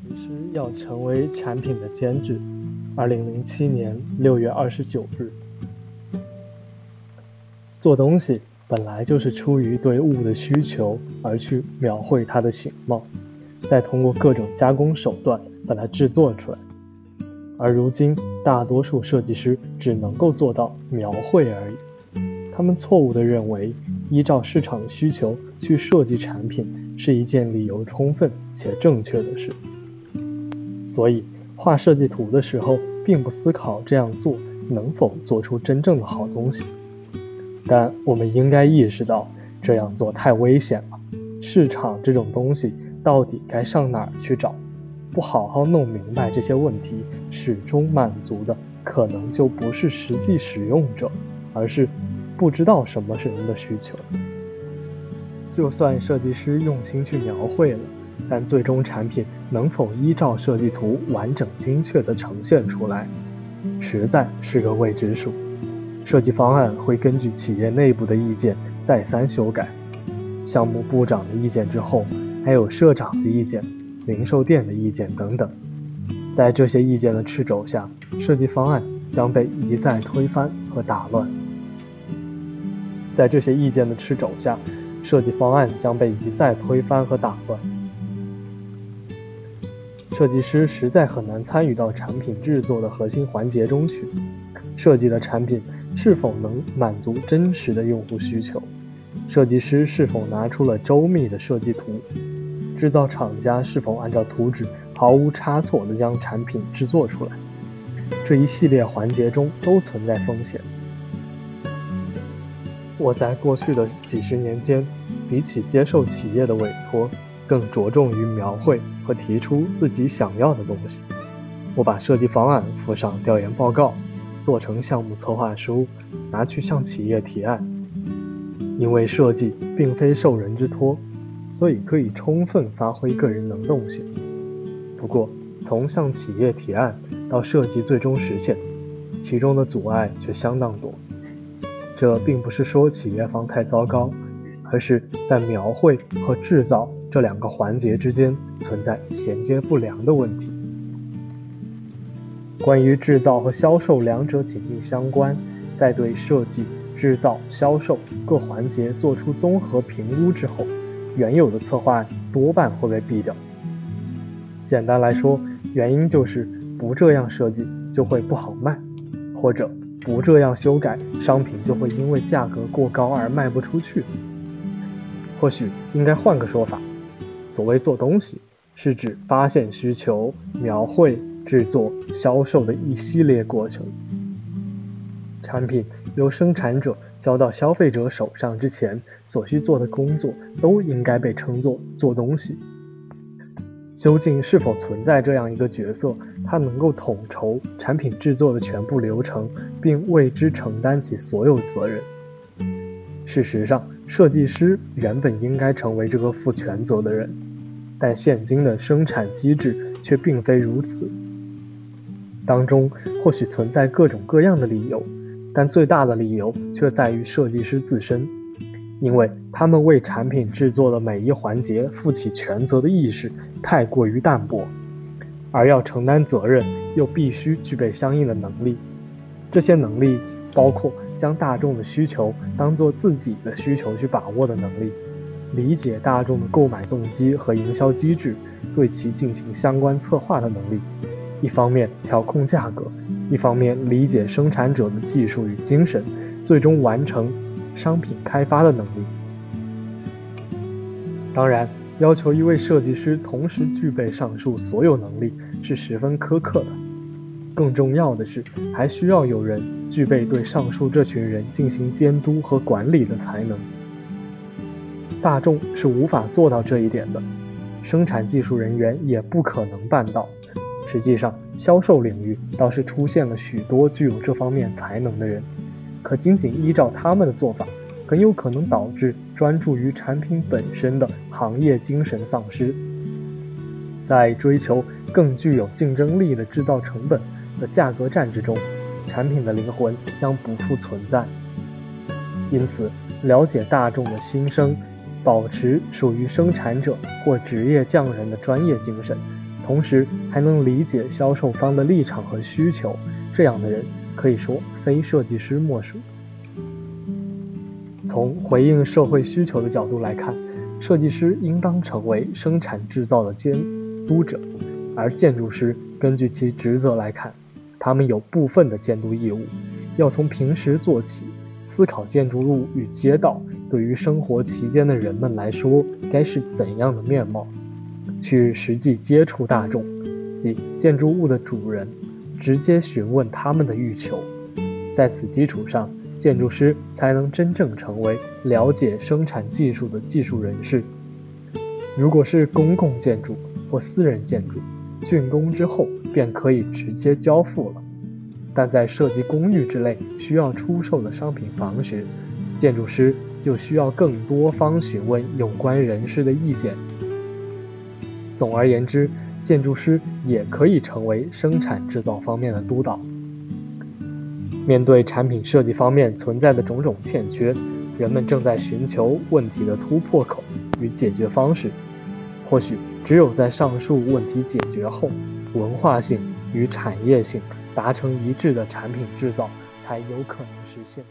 计师要成为产品的监制。二零零七年六月二十九日，做东西本来就是出于对物的需求而去描绘它的形貌，再通过各种加工手段把它制作出来。而如今，大多数设计师只能够做到描绘而已。他们错误地认为，依照市场的需求去设计产品是一件理由充分且正确的事。所以，画设计图的时候，并不思考这样做能否做出真正的好东西。但我们应该意识到，这样做太危险了。市场这种东西，到底该上哪儿去找？不好好弄明白这些问题，始终满足的可能就不是实际使用者，而是不知道什么是人的需求。就算设计师用心去描绘了。但最终产品能否依照设计图完整精确地呈现出来，实在是个未知数。设计方案会根据企业内部的意见再三修改，项目部长的意见之后，还有社长的意见、零售店的意见等等。在这些意见的掣肘下，设计方案将被一再推翻和打乱。在这些意见的掣肘下，设计方案将被一再推翻和打乱。设计师实在很难参与到产品制作的核心环节中去。设计的产品是否能满足真实的用户需求？设计师是否拿出了周密的设计图？制造厂家是否按照图纸毫无差错地将产品制作出来？这一系列环节中都存在风险。我在过去的几十年间，比起接受企业的委托。更着重于描绘和提出自己想要的东西。我把设计方案附上调研报告，做成项目策划书，拿去向企业提案。因为设计并非受人之托，所以可以充分发挥个人能动性。不过，从向企业提案到设计最终实现，其中的阻碍却相当多。这并不是说企业方太糟糕，而是在描绘和制造。这两个环节之间存在衔接不良的问题。关于制造和销售两者紧密相关，在对设计、制造、销售各环节做出综合评估之后，原有的策划案多半会被毙掉。简单来说，原因就是不这样设计就会不好卖，或者不这样修改，商品就会因为价格过高而卖不出去。或许应该换个说法。所谓做东西，是指发现需求、描绘、制作、销售的一系列过程。产品由生产者交到消费者手上之前所需做的工作，都应该被称作做东西。究竟是否存在这样一个角色，它能够统筹产品制作的全部流程，并为之承担起所有责任？事实上，设计师原本应该成为这个负全责的人，但现今的生产机制却并非如此。当中或许存在各种各样的理由，但最大的理由却在于设计师自身，因为他们为产品制作的每一环节负起全责的意识太过于淡薄，而要承担责任又必须具备相应的能力。这些能力包括将大众的需求当作自己的需求去把握的能力，理解大众的购买动机和营销机制，对其进行相关策划的能力。一方面调控价格，一方面理解生产者的技术与精神，最终完成商品开发的能力。当然，要求一位设计师同时具备上述所有能力是十分苛刻的。更重要的是，还需要有人具备对上述这群人进行监督和管理的才能。大众是无法做到这一点的，生产技术人员也不可能办到。实际上，销售领域倒是出现了许多具有这方面才能的人，可仅仅依照他们的做法，很有可能导致专注于产品本身的行业精神丧失。在追求更具有竞争力的制造成本的价格战之中，产品的灵魂将不复存在。因此，了解大众的心声，保持属于生产者或职业匠人的专业精神，同时还能理解销售方的立场和需求，这样的人可以说非设计师莫属。从回应社会需求的角度来看，设计师应当成为生产制造的监督者，而建筑师根据其职责来看，他们有部分的监督义务，要从平时做起。思考建筑物与街道对于生活其间的人们来说该是怎样的面貌，去实际接触大众，即建筑物的主人，直接询问他们的欲求，在此基础上，建筑师才能真正成为了解生产技术的技术人士。如果是公共建筑或私人建筑，竣工之后便可以直接交付了。但在设计公寓之类需要出售的商品房时，建筑师就需要更多方询问有关人士的意见。总而言之，建筑师也可以成为生产制造方面的督导。面对产品设计方面存在的种种欠缺，人们正在寻求问题的突破口与解决方式。或许只有在上述问题解决后，文化性与产业性。达成一致的产品制造，才有可能实现。